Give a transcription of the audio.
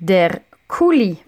Der Kuli.